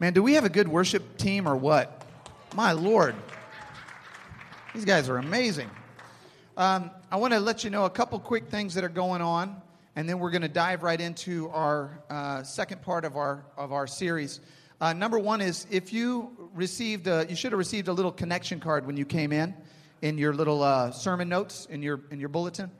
Man, do we have a good worship team or what? My Lord. These guys are amazing. Um, I want to let you know a couple quick things that are going on, and then we're going to dive right into our uh, second part of our, of our series. Uh, number one is if you received, a, you should have received a little connection card when you came in, in your little uh, sermon notes in your in your bulletin.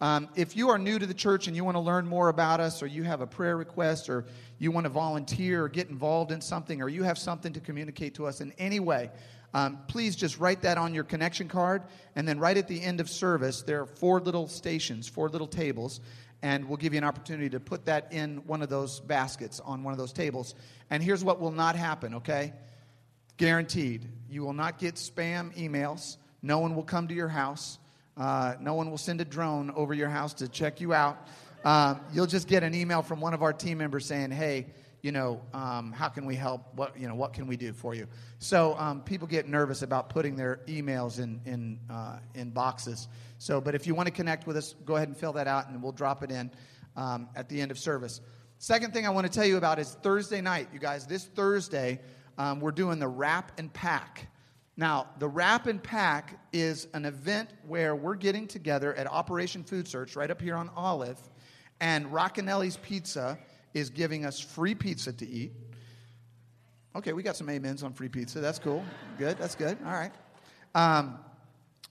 Um, if you are new to the church and you want to learn more about us, or you have a prayer request, or you want to volunteer or get involved in something, or you have something to communicate to us in any way, um, please just write that on your connection card. And then, right at the end of service, there are four little stations, four little tables, and we'll give you an opportunity to put that in one of those baskets on one of those tables. And here's what will not happen, okay? Guaranteed. You will not get spam emails. No one will come to your house. Uh, no one will send a drone over your house to check you out. Uh, you'll just get an email from one of our team members saying, "Hey, you know, um, how can we help? What you know, what can we do for you?" So um, people get nervous about putting their emails in in uh, in boxes. So, but if you want to connect with us, go ahead and fill that out, and we'll drop it in um, at the end of service. Second thing I want to tell you about is Thursday night, you guys. This Thursday, um, we're doing the wrap and pack. Now, the Wrap and Pack is an event where we're getting together at Operation Food Search right up here on Olive, and Racanelli's Pizza is giving us free pizza to eat. Okay, we got some amens on free pizza. That's cool. Good. That's good. All right. Um,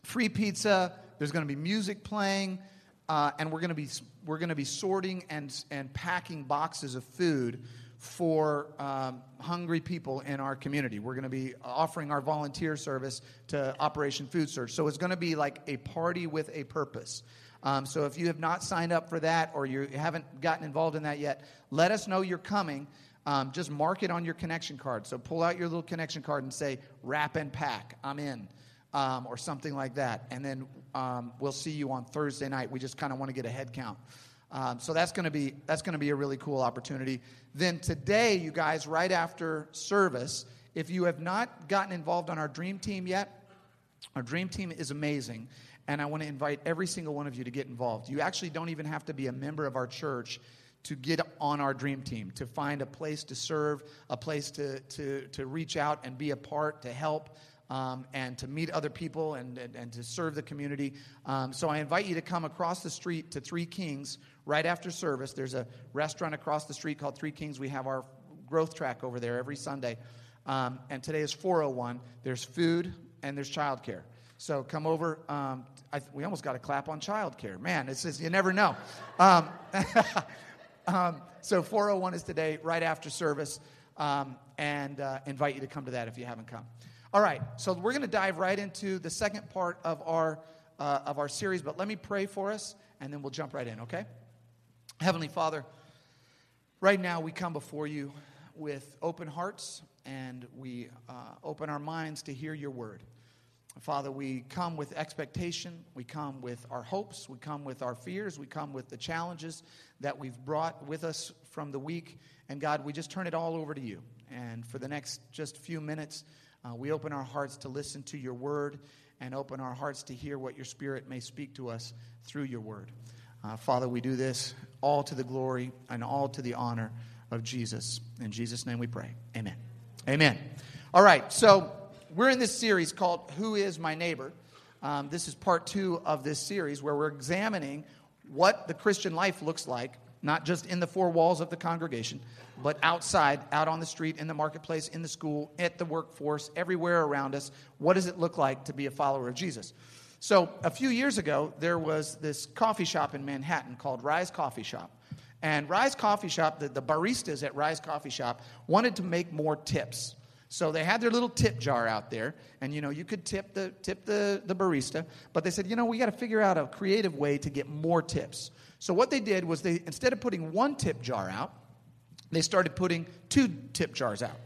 free pizza. There's going to be music playing, uh, and we're going to be we're going to be sorting and and packing boxes of food for um, hungry people in our community. We're going to be offering our volunteer service to Operation Food Search. So it's going to be like a party with a purpose. Um, so if you have not signed up for that or you haven't gotten involved in that yet, let us know you're coming. Um, just mark it on your connection card. So pull out your little connection card and say, wrap and pack, I'm in, um, or something like that. And then um, we'll see you on Thursday night. We just kind of want to get a head count. Um, so that's going to be that's going to be a really cool opportunity. Then today, you guys, right after service, if you have not gotten involved on our dream team yet, our dream team is amazing, and I want to invite every single one of you to get involved. You actually don't even have to be a member of our church to get on our dream team, to find a place to serve, a place to to to reach out and be a part, to help um, and to meet other people and, and, and to serve the community. Um, so I invite you to come across the street to Three Kings right after service. There's a restaurant across the street called Three Kings. We have our growth track over there every Sunday. Um, and today is 401. There's food and there's childcare. So come over. Um, I, we almost got a clap on childcare. Man, it's just, you never know. Um, um, so 401 is today, right after service, um, and uh, invite you to come to that if you haven't come. All right, so we're going to dive right into the second part of our, uh, of our series, but let me pray for us, and then we'll jump right in, okay? Heavenly Father, right now we come before you with open hearts, and we uh, open our minds to hear your word. Father, we come with expectation. We come with our hopes. We come with our fears. We come with the challenges that we've brought with us from the week. And God, we just turn it all over to you. And for the next just few minutes, uh, we open our hearts to listen to your word and open our hearts to hear what your spirit may speak to us through your word. Uh, Father, we do this all to the glory and all to the honor of Jesus. In Jesus' name we pray. Amen. Amen. All right, so we're in this series called Who is My Neighbor? Um, this is part two of this series where we're examining what the Christian life looks like not just in the four walls of the congregation, but outside, out on the street, in the marketplace, in the school, at the workforce, everywhere around us. What does it look like to be a follower of Jesus? So, a few years ago, there was this coffee shop in Manhattan called Rise Coffee Shop. And Rise Coffee Shop, the, the baristas at Rise Coffee Shop wanted to make more tips. So they had their little tip jar out there, and you know you could tip the tip the, the barista, but they said, you know, we got to figure out a creative way to get more tips. So what they did was they instead of putting one tip jar out, they started putting two tip jars out.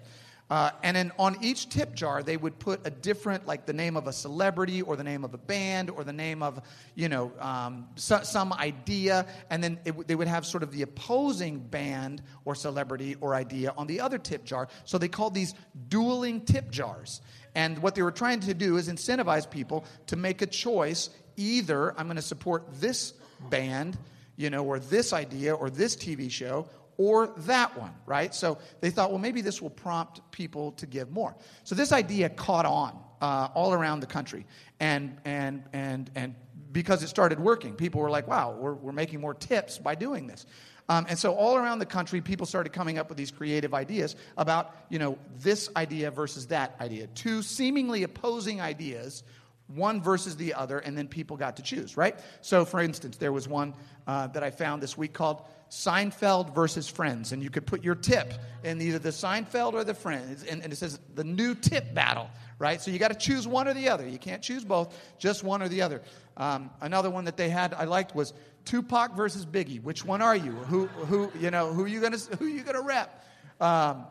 Uh, and then on each tip jar, they would put a different, like the name of a celebrity or the name of a band or the name of, you know, um, so, some idea. And then it, they would have sort of the opposing band or celebrity or idea on the other tip jar. So they called these dueling tip jars. And what they were trying to do is incentivize people to make a choice. Either I'm going to support this band you know, or this idea or this TV show, or that one, right? So they thought, well, maybe this will prompt people to give more. So this idea caught on uh, all around the country. And, and, and, and because it started working, people were like, wow, we're, we're making more tips by doing this. Um, and so all around the country, people started coming up with these creative ideas about, you know, this idea versus that idea. Two seemingly opposing ideas, one versus the other, and then people got to choose, right? So, for instance, there was one uh, that I found this week called Seinfeld versus Friends. And you could put your tip in either the Seinfeld or the Friends. And, and it says the new tip battle, right? So you got to choose one or the other. You can't choose both, just one or the other. Um, another one that they had I liked was Tupac versus Biggie. Which one are you? Who, who, you know, who you gonna, who you gonna rep? Um,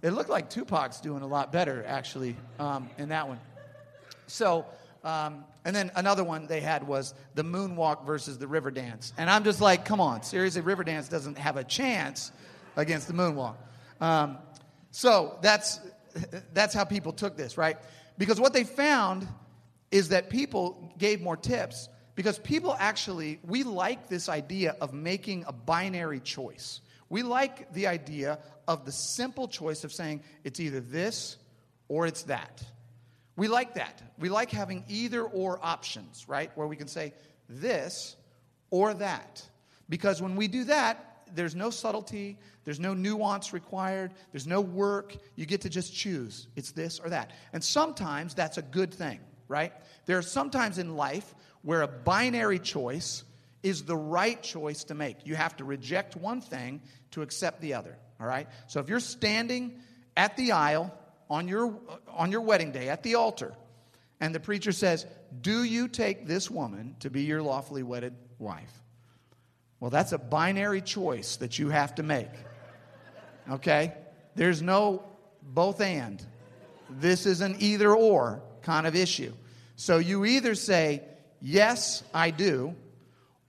it looked like Tupac's doing a lot better actually um, in that one. So, um, and then another one they had was the moonwalk versus the river dance. And I'm just like, come on, seriously, river dance doesn't have a chance against the moonwalk. Um, so that's that's how people took this, right? Because what they found is that people gave more tips because people actually, we like this idea of making a binary choice. We like the idea of the simple choice of saying it's either this or it's that. We like that. We like having either or options, right? Where we can say this or that. Because when we do that, there's no subtlety, there's no nuance required, there's no work. You get to just choose. It's this or that. And sometimes that's a good thing, right? There are sometimes in life where a binary choice is the right choice to make. You have to reject one thing to accept the other, all right? So if you're standing at the aisle on your, on your wedding day at the altar, and the preacher says, Do you take this woman to be your lawfully wedded wife? Well, that's a binary choice that you have to make. Okay? There's no both and. This is an either or kind of issue. So you either say, Yes, I do.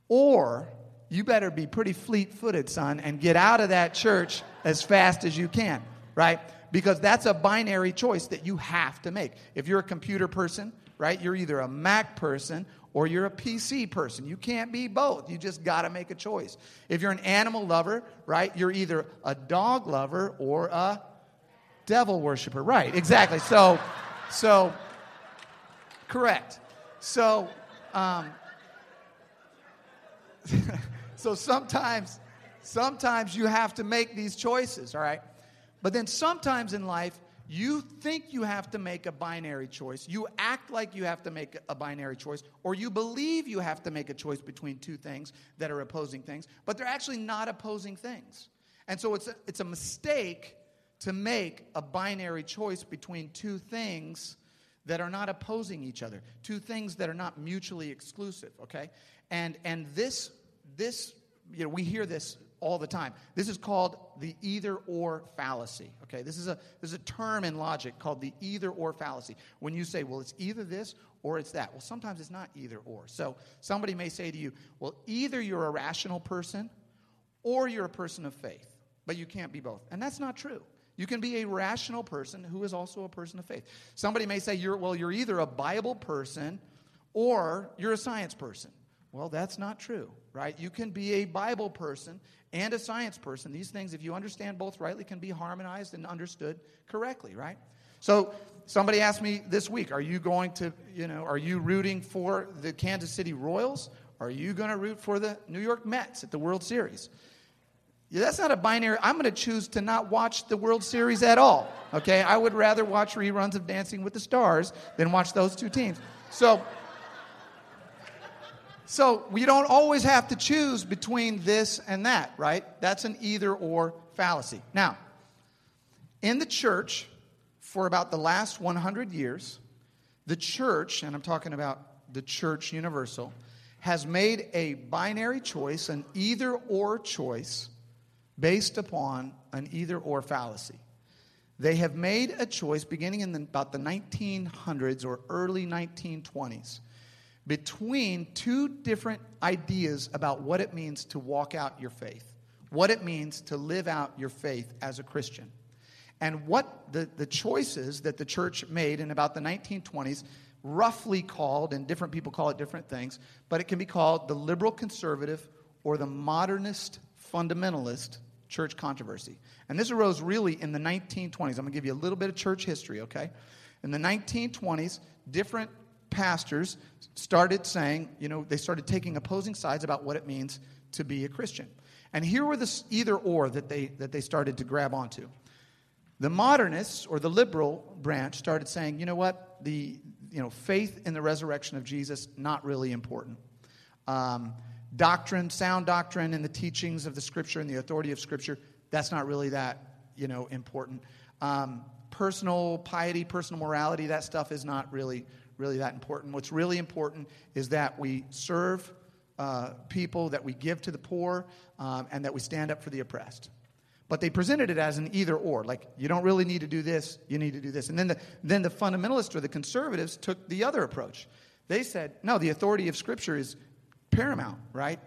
Or you better be pretty fleet footed, son, and get out of that church as fast as you can, right? Because that's a binary choice that you have to make. If you're a computer person, right, you're either a Mac person or you're a PC person. You can't be both. You just got to make a choice. If you're an animal lover, right, you're either a dog lover or a devil worshiper. Right, exactly. So, so, correct. So, um, so sometimes, sometimes you have to make these choices, all right? But then sometimes in life, you think you have to make a binary choice. You act like you have to make a binary choice, or you believe you have to make a choice between two things that are opposing things, but they're actually not opposing things. And so it's a, it's a mistake to make a binary choice between two things that are not opposing each other, two things that are not mutually exclusive, okay? And and this this you know, we hear this all the time. This is called the either or fallacy. Okay, this is a this is a term in logic called the either or fallacy. When you say, well, it's either this or it's that. Well, sometimes it's not either or. So somebody may say to you, well, either you're a rational person or you're a person of faith, but you can't be both. And that's not true. You can be a rational person who is also a person of faith. Somebody may say, you're, well, you're either a Bible person or you're a science person. Well, that's not true, right? You can be a Bible person and a science person. These things, if you understand both rightly, can be harmonized and understood correctly, right? So somebody asked me this week, are you going to, you know, are you rooting for the Kansas City Royals? Are you going to root for the New York Mets at the World Series? Yeah, that's not a binary. I'm going to choose to not watch the World Series at all. Okay? I would rather watch reruns of Dancing with the Stars than watch those two teams. So, so we don't always have to choose between this and that, right? That's an either or fallacy. Now, in the church, for about the last 100 years, the church, and I'm talking about the church universal, has made a binary choice, an either or choice based upon an either or fallacy. They have made a choice beginning in the, about the 1900s or early 1920s between two different ideas about what it means to walk out your faith, what it means to live out your faith as a Christian. And what the, the choices that the church made in about the 1920s, roughly called, and different people call it different things, but it can be called the liberal conservative or the modernist fundamentalist church controversy. And this arose really in the 1920s. I'm going to give you a little bit of church history, okay? In the 1920s, different pastors started saying, you know, they started taking opposing sides about what it means to be a Christian. And here were the either or that they, that they started to grab onto. The modernists or the liberal branch started saying, you know what, the you know, faith in the resurrection of Jesus, not really important. Um, doctrine, sound doctrine, and the teachings of the Scripture and the authority of Scripture, that's not really that you know important. Um, personal piety, personal morality, that stuff is not really really that important. What's really important is that we serve uh, people, that we give to the poor, um, and that we stand up for the oppressed. But they presented it as an either or, like you don't really need to do this, you need to do this. And then the, then the fundamentalists or the conservatives took the other approach. They said, no, the authority of Scripture is paramount, right,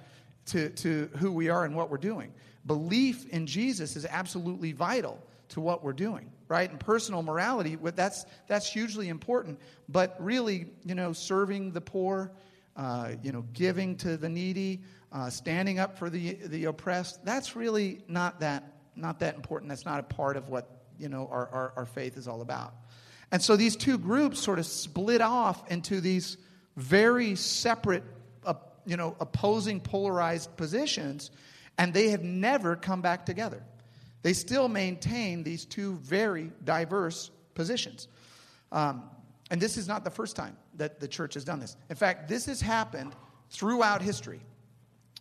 to, to who we are and what we're doing. Belief in Jesus is absolutely vital to what we're doing, right? And personal morality, that's, that's hugely important. But really, you know, serving the poor, uh, you know, giving to the needy, uh, standing up for the, the oppressed, that's really not that, not that important. That's not a part of what, you know, our, our, our faith is all about. And so these two groups sort of split off into these very separate you know, opposing polarized positions, and they have never come back together. They still maintain these two very diverse positions. Um, and this is not the first time that the church has done this. In fact, this has happened throughout history.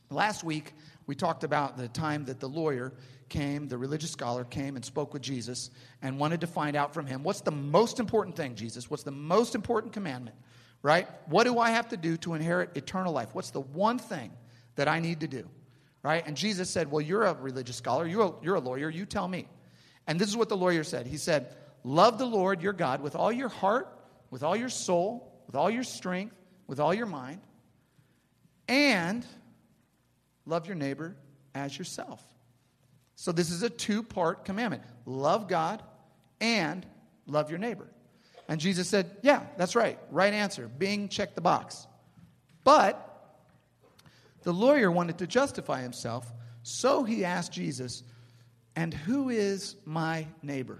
Last week, we talked about the time that the lawyer came, the religious scholar came and spoke with Jesus and wanted to find out from him what's the most important thing, Jesus? What's the most important commandment? right? What do I have to do to inherit eternal life? What's the one thing that I need to do, right? And Jesus said, Well, you're a religious scholar, you're a, you're a lawyer, you tell me. And this is what the lawyer said He said, Love the Lord your God with all your heart, with all your soul, with all your strength, with all your mind, and love your neighbor as yourself. So, this is a two part commandment love God and love your neighbor. And Jesus said, Yeah, that's right. Right answer. Bing, check the box. But the lawyer wanted to justify himself, so he asked Jesus, And who is my neighbor?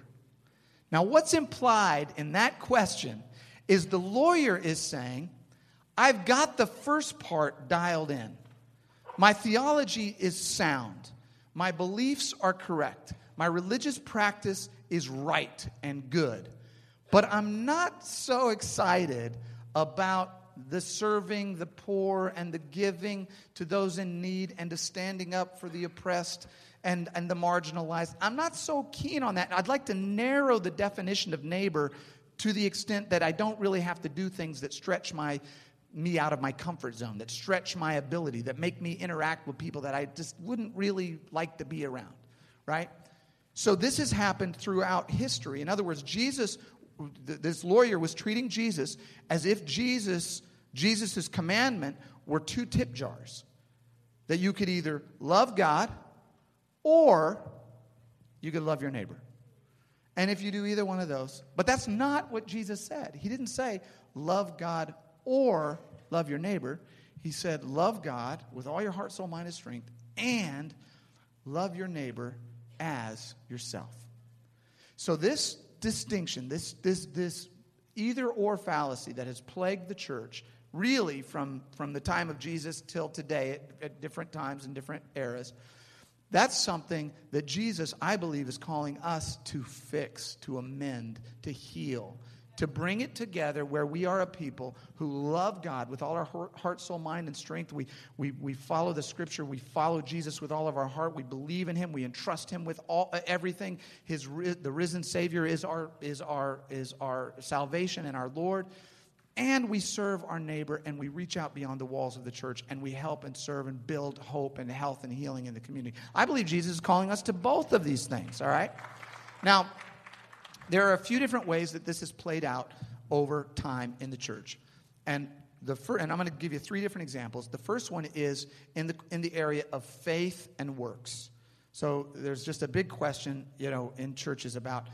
Now, what's implied in that question is the lawyer is saying, I've got the first part dialed in. My theology is sound. My beliefs are correct. My religious practice is right and good. But I'm not so excited about the serving the poor and the giving to those in need and to standing up for the oppressed and, and the marginalized. I'm not so keen on that. I'd like to narrow the definition of neighbor to the extent that I don't really have to do things that stretch my me out of my comfort zone, that stretch my ability, that make me interact with people that I just wouldn't really like to be around, right? So this has happened throughout history. In other words, Jesus this lawyer was treating Jesus as if Jesus Jesus' commandment were two tip jars that you could either love God or you could love your neighbor. And if you do either one of those, but that's not what Jesus said. He didn't say love God or love your neighbor. He said love God with all your heart, soul, mind, and strength and love your neighbor as yourself. So this distinction, this, this, this either or fallacy that has plagued the church really from, from the time of Jesus till today at, at different times and different eras, that's something that Jesus, I believe, is calling us to fix, to amend, to heal, to bring it together where we are a people who love God with all our heart, soul, mind, and strength. We, we, we follow the scripture. We follow Jesus with all of our heart. We believe in him. We entrust him with all, uh, everything. His, the risen Savior is our, is, our, is our salvation and our Lord. And we serve our neighbor and we reach out beyond the walls of the church and we help and serve and build hope and health and healing in the community. I believe Jesus is calling us to both of these things, all right? Now, there are a few different ways that this has played out over time in the church. And the first, and I'm going to give you three different examples. The first one is in the in the area of faith and works. So there's just a big question, you know, in churches about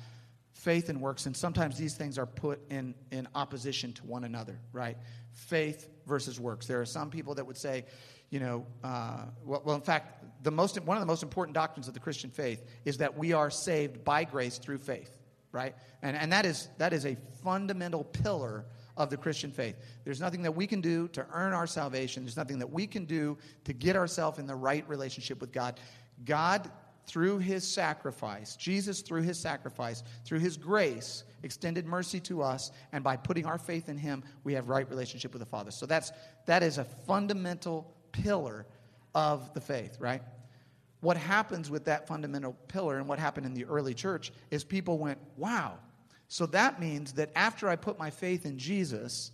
faith and works, and sometimes these things are put in in opposition to one another, right? Faith versus works. There are some people that would say, you know, uh, well, well, in fact, the most, one of the most important doctrines of the Christian faith is that we are saved by grace through faith, right? And, and that, is, that is a fundamental pillar of the Christian faith. There's nothing that we can do to earn our salvation. There's nothing that we can do to get ourselves in the right relationship with God. God, through his sacrifice, Jesus, through his sacrifice, through his grace, extended mercy to us, and by putting our faith in him, we have right relationship with the Father. So that's, that is a fundamental pillar of the faith, right? What happens with that fundamental pillar and what happened in the early church is people went, wow, so that means that after I put my faith in Jesus,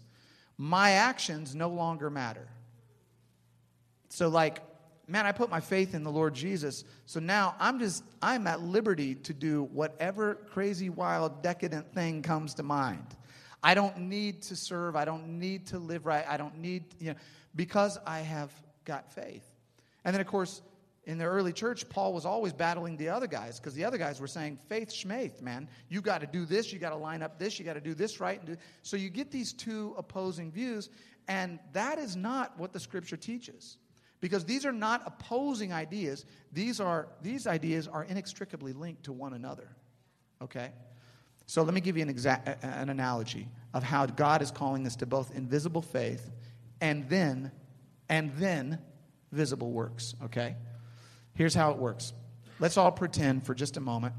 my actions no longer matter. So, like, man, I put my faith in the Lord Jesus. So now I'm just, I'm at liberty to do whatever crazy, wild, decadent thing comes to mind. I don't need to serve. I don't need to live right. I don't need, you know, because I have got faith. And then, of course, in the early church, Paul was always battling the other guys because the other guys were saying, faith schmaith, man. You got to do this, you got to line up this, you got to do this right. Do... So you get these two opposing views, and that is not what the scripture teaches. Because these are not opposing ideas. These, are, these ideas are inextricably linked to one another. Okay? So let me give you an, exact, an analogy of how God is calling us to both invisible faith and then, and then visible works. Okay? Here's how it works. Let's all pretend for just a moment.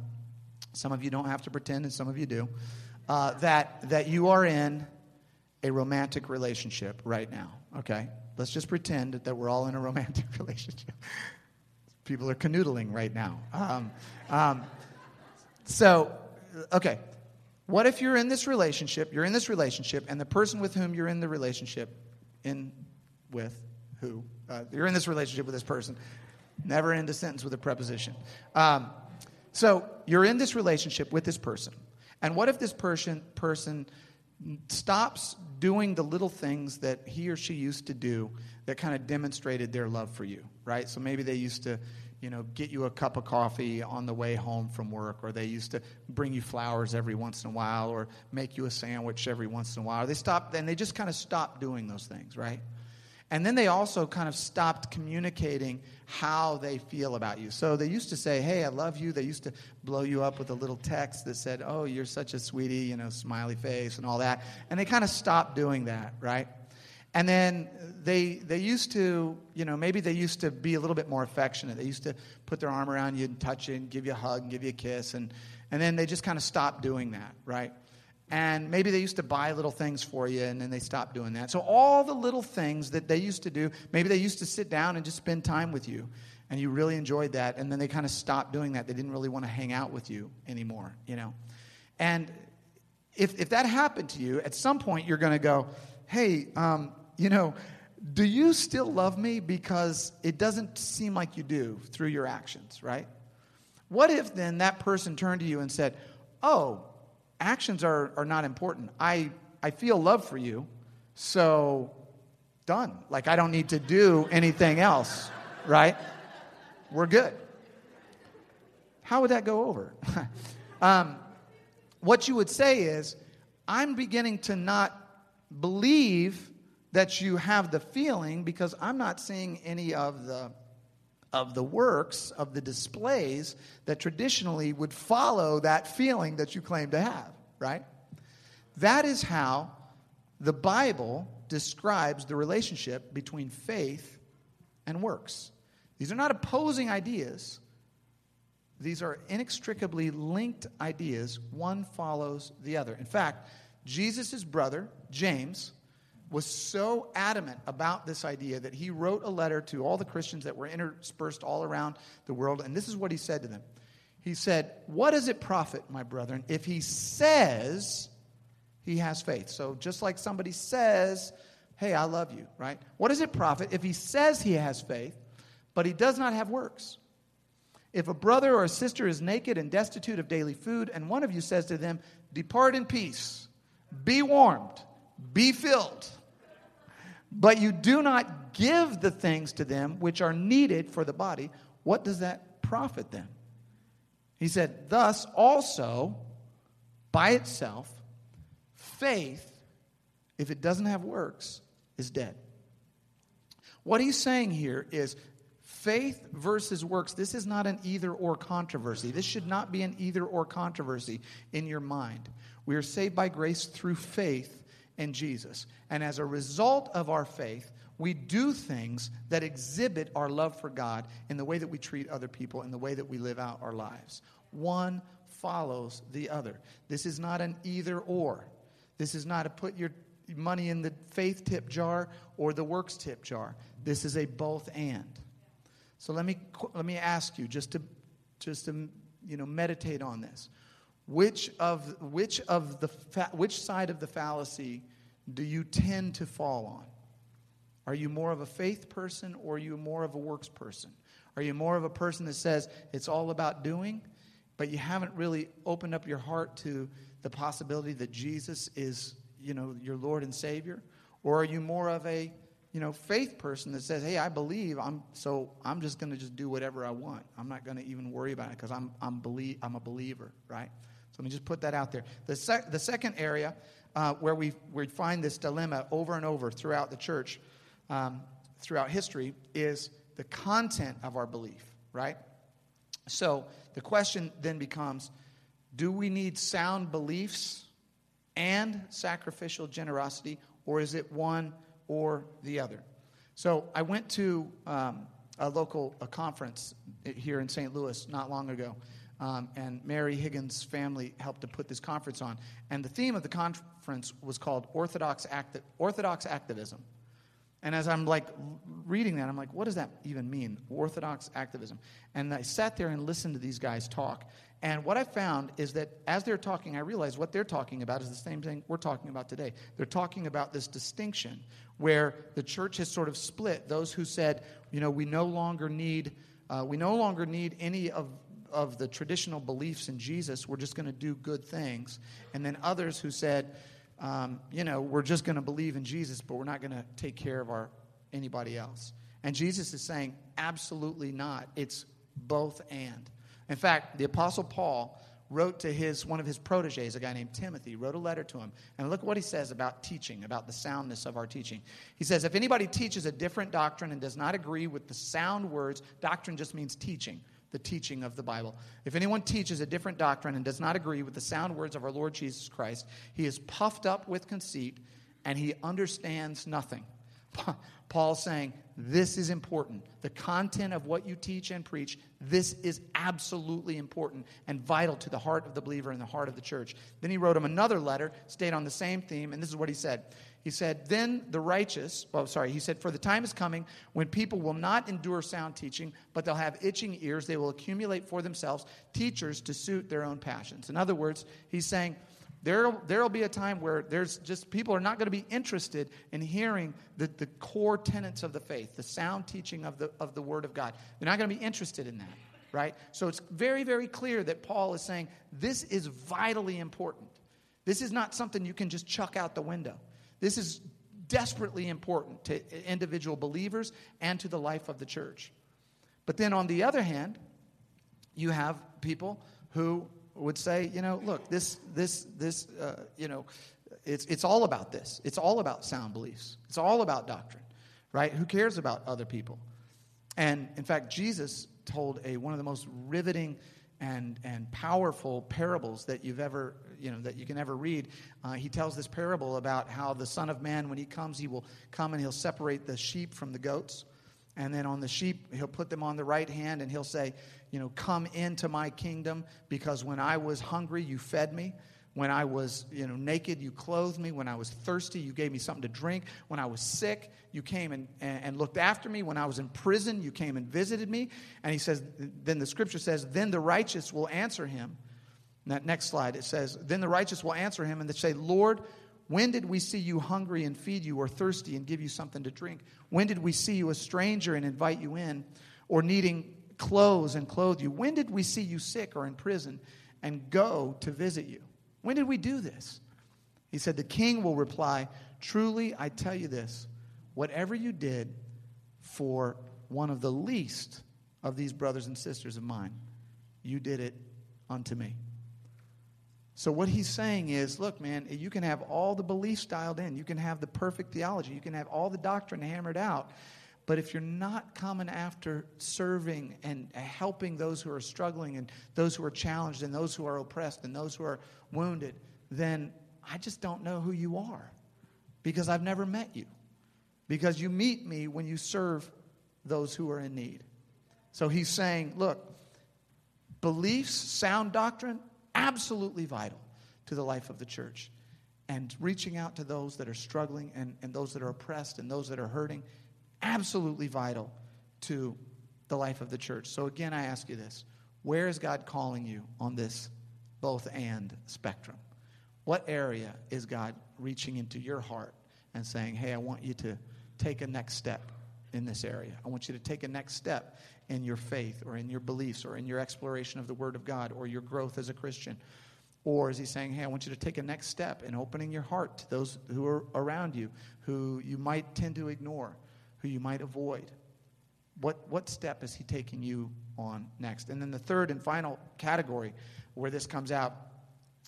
Some of you don't have to pretend, and some of you do. Uh, that that you are in a romantic relationship right now. Okay, let's just pretend that we're all in a romantic relationship. People are canoodling right now. Um, um, so, okay, what if you're in this relationship? You're in this relationship, and the person with whom you're in the relationship, in with who uh, you're in this relationship with this person, Never end a sentence with a preposition. Um, so you're in this relationship with this person. And what if this person, person stops doing the little things that he or she used to do that kind of demonstrated their love for you, right? So maybe they used to, you know, get you a cup of coffee on the way home from work, or they used to bring you flowers every once in a while, or make you a sandwich every once in a while. They stopped, and they just kind of stopped doing those things, right? And then they also kind of stopped communicating how they feel about you. So they used to say, Hey, I love you. They used to blow you up with a little text that said, Oh, you're such a sweetie, you know, smiley face and all that. And they kind of stopped doing that, right? And then they, they used to, you know, maybe they used to be a little bit more affectionate. They used to put their arm around you and touch you and give you a hug and give you a kiss. And, and then they just kind of stopped doing that, right? And maybe they used to buy little things for you and then they stopped doing that. So, all the little things that they used to do, maybe they used to sit down and just spend time with you and you really enjoyed that and then they kind of stopped doing that. They didn't really want to hang out with you anymore, you know. And if, if that happened to you, at some point you're going to go, hey, um, you know, do you still love me? Because it doesn't seem like you do through your actions, right? What if then that person turned to you and said, oh, actions are, are not important. I, I feel love for you, so done. Like, I don't need to do anything else, right? We're good. How would that go over? um, what you would say is, I'm beginning to not believe that you have the feeling because I'm not seeing any of the of the works, of the displays that traditionally would follow that feeling that you claim to have, right? That is how the Bible describes the relationship between faith and works. These are not opposing ideas. These are inextricably linked ideas. One follows the other. In fact, Jesus' brother, James, was so adamant about this idea that he wrote a letter to all the Christians that were interspersed all around the world. And this is what he said to them He said, What does it profit, my brethren, if he says he has faith? So just like somebody says, Hey, I love you, right? What does it profit if he says he has faith, but he does not have works? If a brother or a sister is naked and destitute of daily food, and one of you says to them, Depart in peace, be warmed, be filled but you do not give the things to them which are needed for the body, what does that profit them? He said, Thus also, by itself, faith, if it doesn't have works, is dead. What he's saying here is faith versus works. This is not an either or controversy. This should not be an either or controversy in your mind. We are saved by grace through faith in Jesus. And as a result of our faith, we do things that exhibit our love for God in the way that we treat other people, in the way that we live out our lives. One follows the other. This is not an either or. This is not a put your money in the faith tip jar or the works tip jar. This is a both and. So let me let me ask you just to just to you know meditate on this. Which of which of the fa- which side of the fallacy do you tend to fall on? Are you more of a faith person or are you more of a works person? Are you more of a person that says it's all about doing, but you haven't really opened up your heart to the possibility that Jesus is, you know, your Lord and Savior? Or are you more of a, you know, faith person that says, "Hey, I believe, I'm so I'm just going to just do whatever I want. I'm not going to even worry about it because I'm I'm believe I'm a believer, right?" Let me just put that out there. The sec- the second area uh, where we we find this dilemma over and over throughout the church, um, throughout history, is the content of our belief, right? So the question then becomes do we need sound beliefs and sacrificial generosity, or is it one or the other? So I went to um, a local a conference here in St. Louis not long ago. Um, and Mary Higgins' family helped to put this conference on. And the theme of the conference was called Orthodox, Acti- Orthodox Activism. And as I'm like reading that, I'm like, what does that even mean? Orthodox activism. And I sat there and listened to these guys talk. And what I found is that as they're talking, I realized what they're talking about is the same thing we're talking about today. They're talking about this distinction where the church has sort of split. Those who said, you know, we no longer need, uh, we no longer need any of of the traditional beliefs in Jesus. We're just going to do good things. And then others who said, um, you know, we're just going to believe in Jesus, but we're not going to take care of our anybody else. And Jesus is saying, absolutely not. It's both and. In fact, the Apostle Paul wrote to his one of his proteges, a guy named Timothy, wrote a letter to him. And look what he says about teaching, about the soundness of our teaching. He says, if anybody teaches a different doctrine and does not agree with the sound words, doctrine just means teaching the teaching of the Bible. If anyone teaches a different doctrine and does not agree with the sound words of our Lord Jesus Christ, he is puffed up with conceit and he understands nothing. Paul's saying, This is important. The content of what you teach and preach, this is absolutely important and vital to the heart of the believer and the heart of the church. Then he wrote him another letter, stayed on the same theme, and this is what he said. He said, Then the righteous, well, sorry, he said, For the time is coming when people will not endure sound teaching, but they'll have itching ears. They will accumulate for themselves teachers to suit their own passions. In other words, he's saying, there will be a time where there's just people are not going to be interested in hearing the, the core tenets of the faith, the sound teaching of the, of the Word of God. They're not going to be interested in that, right? So it's very, very clear that Paul is saying this is vitally important. This is not something you can just chuck out the window. This is desperately important to individual believers and to the life of the church. But then on the other hand, you have people who would say, you know, look, this, this, this, uh, you know, it's, it's all about this. It's all about sound beliefs. It's all about doctrine, right? Who cares about other people? And in fact, Jesus told a, one of the most riveting and, and powerful parables that you've ever, you know, that you can ever read. Uh, he tells this parable about how the Son of Man, when he comes, he will come and he'll separate the sheep from the goats. And then on the sheep, he'll put them on the right hand and he'll say, you know, come into my kingdom because when I was hungry, you fed me. When I was, you know, naked, you clothed me. When I was thirsty, you gave me something to drink. When I was sick, you came and, and looked after me. When I was in prison, you came and visited me. And he says, then the scripture says, then the righteous will answer him. that next slide, it says, then the righteous will answer him and they say, Lord, when did we see you hungry and feed you, or thirsty and give you something to drink? When did we see you a stranger and invite you in, or needing clothes and clothe you? When did we see you sick or in prison and go to visit you? When did we do this? He said, The king will reply, Truly, I tell you this whatever you did for one of the least of these brothers and sisters of mine, you did it unto me. So, what he's saying is look, man, you can have all the beliefs dialed in, you can have the perfect theology, you can have all the doctrine hammered out, But if you're not coming after serving and helping those who are struggling and those who are challenged and those who are oppressed and those who are wounded, then I just don't know who you are because I've never met you. Because you meet me when you serve those who are in need. So he's saying, look, beliefs, sound doctrine, absolutely vital to the life of the church. And reaching out to those that are struggling and, and those that are oppressed and those that are hurting, absolutely vital to the life of the church. So, again, I ask you this where is God calling you on this both and spectrum? What area is God reaching into your heart and saying, hey, I want you to take a next step in this area? I want you to take a next step in your faith or in your beliefs or in your exploration of the Word of God or your growth as a Christian? Or is he saying, hey, I want you to take a next step in opening your heart to those who are around you, who you might tend to ignore, who you might avoid? What, what step is he taking you on next? And then the third and final category where this comes out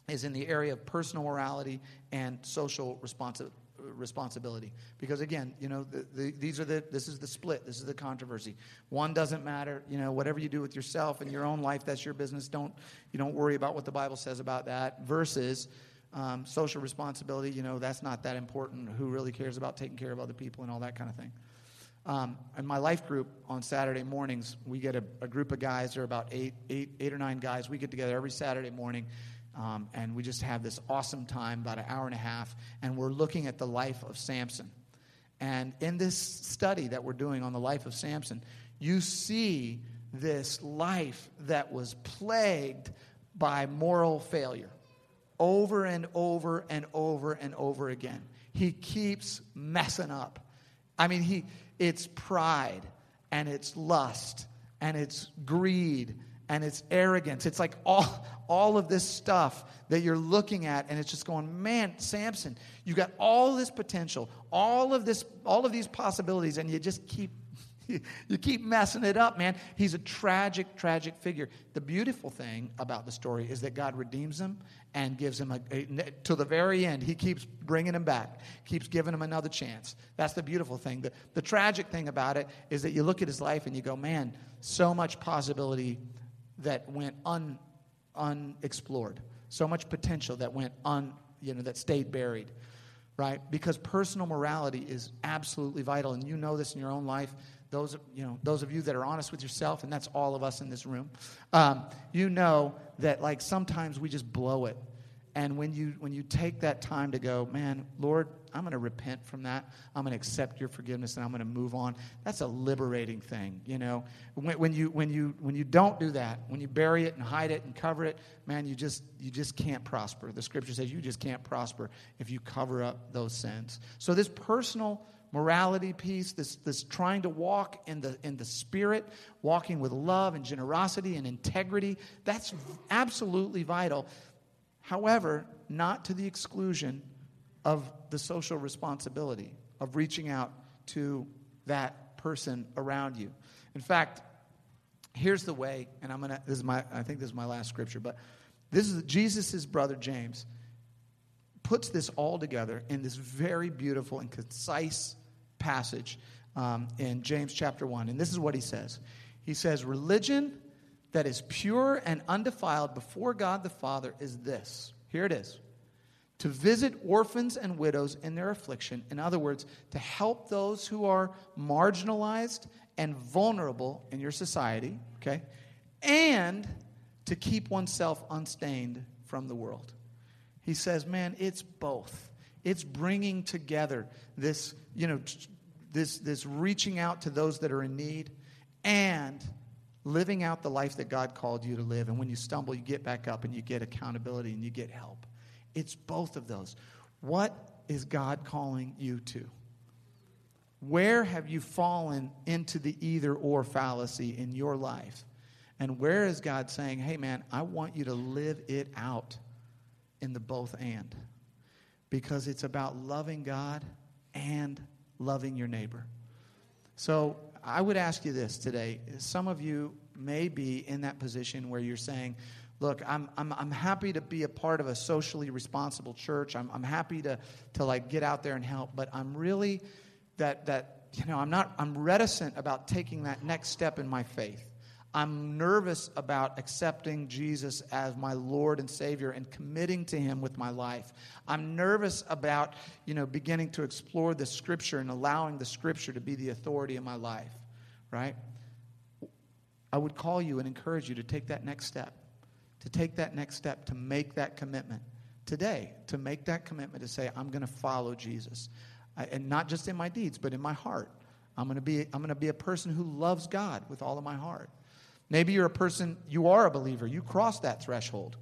is in the area of personal morality and social responsibility responsibility because again you know the, the, these are the this is the split this is the controversy one doesn't matter you know whatever you do with yourself and your own life that's your business don't you don't worry about what the bible says about that versus um, social responsibility you know that's not that important who really cares about taking care of other people and all that kind of thing um, in my life group on Saturday mornings, we get a, a group of guys. There are about eight, eight, eight or nine guys. We get together every Saturday morning um, and we just have this awesome time, about an hour and a half, and we're looking at the life of Samson. And in this study that we're doing on the life of Samson, you see this life that was plagued by moral failure over and over and over and over again. He keeps messing up. I mean, he, it's pride and it's lust and it's greed and it's arrogance. It's like all, all of this stuff that you're looking at, and it's just going, man, Samson, you got all this potential, all of this, all of these possibilities, and you just keep you keep messing it up, man. He's a tragic, tragic figure. The beautiful thing about the story is that God redeems him and gives him a, a, to the very end. He keeps bringing him back, keeps giving him another chance. That's the beautiful thing. The, the tragic thing about it is that you look at his life and you go, man, so much possibility that went un, unexplored, so much potential that went un, you know, that stayed buried, right? Because personal morality is absolutely vital, and you know this in your own life. Those, you know, those of you that are honest with yourself, and that's all of us in this room, um, you know that like sometimes we just blow it and when you when you take that time to go, man, Lord, I'm going to repent from that. I'm going to accept your forgiveness and I'm going to move on. That's a liberating thing, you know. When, when you when you when you don't do that, when you bury it and hide it and cover it, man, you just you just can't prosper. The scripture says you just can't prosper if you cover up those sins. So this personal morality piece, this, this trying to walk in the, in the spirit, walking with love and generosity and integrity, that's absolutely vital. However, not to the exclusion of the social responsibility of reaching out to that person around you. In fact, here's the way, and I'm gonna this is my I think this is my last scripture, but this is Jesus' brother James puts this all together in this very beautiful and concise passage um, in James chapter 1. And this is what he says. He says, Religion that is pure and undefiled before God the Father is this. Here it is to visit orphans and widows in their affliction. In other words, to help those who are marginalized and vulnerable in your society, okay? And to keep oneself unstained from the world. He says, man, it's both. It's bringing together this, you know, this, this reaching out to those that are in need and living out the life that God called you to live. And when you stumble, you get back up and you get accountability and you get help. It's both of those. What is God calling you to? Where have you fallen into the either or fallacy in your life? And where is God saying, hey, man, I want you to live it out in the both and? Because it's about loving God and loving your neighbor. So I would ask you this today. Some of you may be in that position where you're saying, look I'm, I'm, I'm happy to be a part of a socially responsible church I'm, I'm happy to, to like get out there and help but i'm really that that you know, I'm not, I'm reticent about taking that next step in my faith. I'm nervous about accepting Jesus as my Lord and Savior and committing to Him with my life. I'm nervous about, you know, beginning to explore the Scripture and allowing the Scripture to be the authority in my life, right? I would call you and encourage you to take that next step, to take that next step, to make that commitment today, to make that commitment to say, I'm going to follow Jesus. I, and not just in my deeds, but in my heart. I'm going to be, I'm going to be a person who loves God with all of my heart. Maybe you're a person, you are a believer, you crossed that threshold,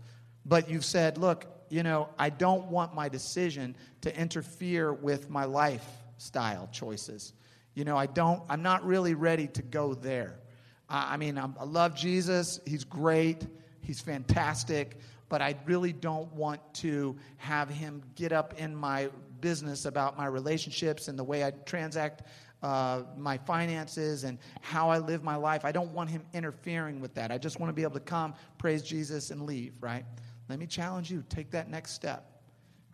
but you've said, look, you know, I don't want my decision to interfere with my lifestyle choices. You know, I don't, I'm not really ready to go there. I, I mean, I'm, I love Jesus, he's great, he's fantastic, but I really don't want to have him get up in my business about my relationships and the way I transact uh, my finances and how I live my life. I don't want him interfering with that. I just want to be able to come, praise Jesus, and leave, right? Let me challenge you take that next step.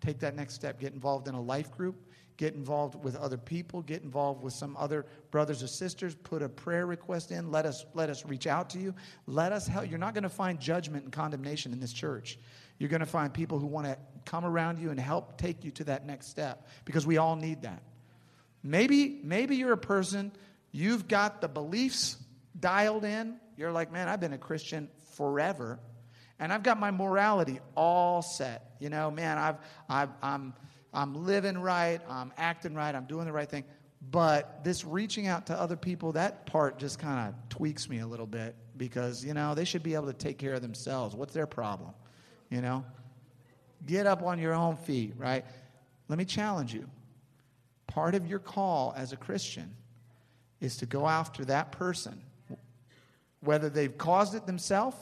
Take that next step. Get involved in a life group. Get involved with other people. Get involved with some other brothers or sisters. Put a prayer request in. Let us, let us reach out to you. Let us help. You're not going to find judgment and condemnation in this church. You're going to find people who want to come around you and help take you to that next step because we all need that. Maybe, maybe you're a person, you've got the beliefs dialed in. You're like, man, I've been a Christian forever, and I've got my morality all set. You know, man, I've, I've, I'm, I'm living right, I'm acting right, I'm doing the right thing. But this reaching out to other people, that part just kind of tweaks me a little bit because, you know, they should be able to take care of themselves. What's their problem? You know? Get up on your own feet, right? Let me challenge you. Part of your call as a Christian is to go after that person, whether they've caused it themselves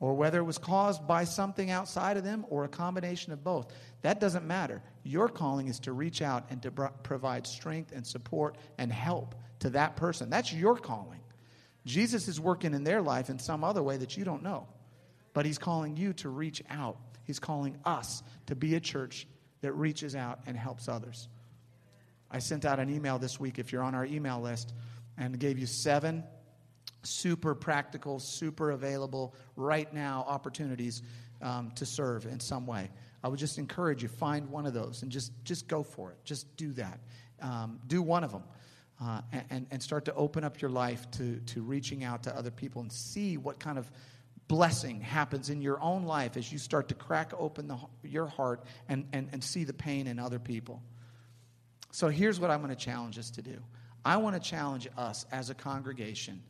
or whether it was caused by something outside of them or a combination of both. That doesn't matter. Your calling is to reach out and to provide strength and support and help to that person. That's your calling. Jesus is working in their life in some other way that you don't know, but he's calling you to reach out He's calling us to be a church that reaches out and helps others. I sent out an email this week, if you're on our email list, and gave you seven super practical, super available, right now opportunities um, to serve in some way. I would just encourage you, find one of those and just, just go for it. Just do that. Um, do one of them. Uh, and, and start to open up your life to, to reaching out to other people and see what kind of blessing happens in your own life as you start to crack open the, your heart and, and, and see the pain in other people. So here's what I'm going to challenge us to do I want to challenge us as a congregation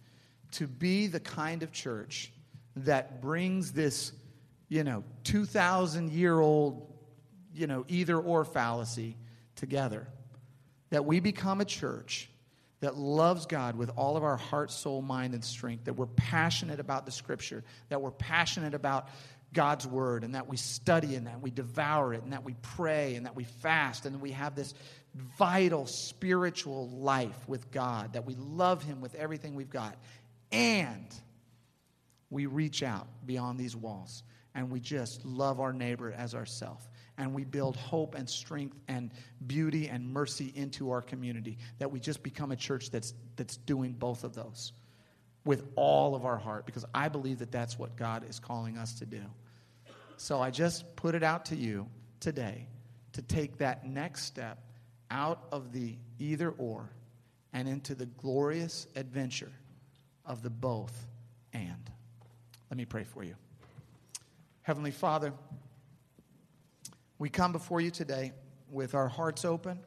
to be the kind of church that brings this, you know, 2,000 year old, you know, either or fallacy together. That we become a church that loves God with all of our heart, soul, mind, and strength, that we're passionate about the scripture, that we're passionate about God's word, and that we study and that we devour it, and that we pray and that we fast, and that we have this vital spiritual life with God, that we love Him with everything we've got. And we reach out beyond these walls and we just love our neighbor as ourself and we build hope and strength and beauty and mercy into our community. That we just become a church that's, that's doing both of those with all of our heart because I believe that that's what God is calling us to do. So I just put it out to you today to take that next step out of the either or and into the glorious adventure of the both and. Let me pray for you. Heavenly Father, we come before you today with our hearts open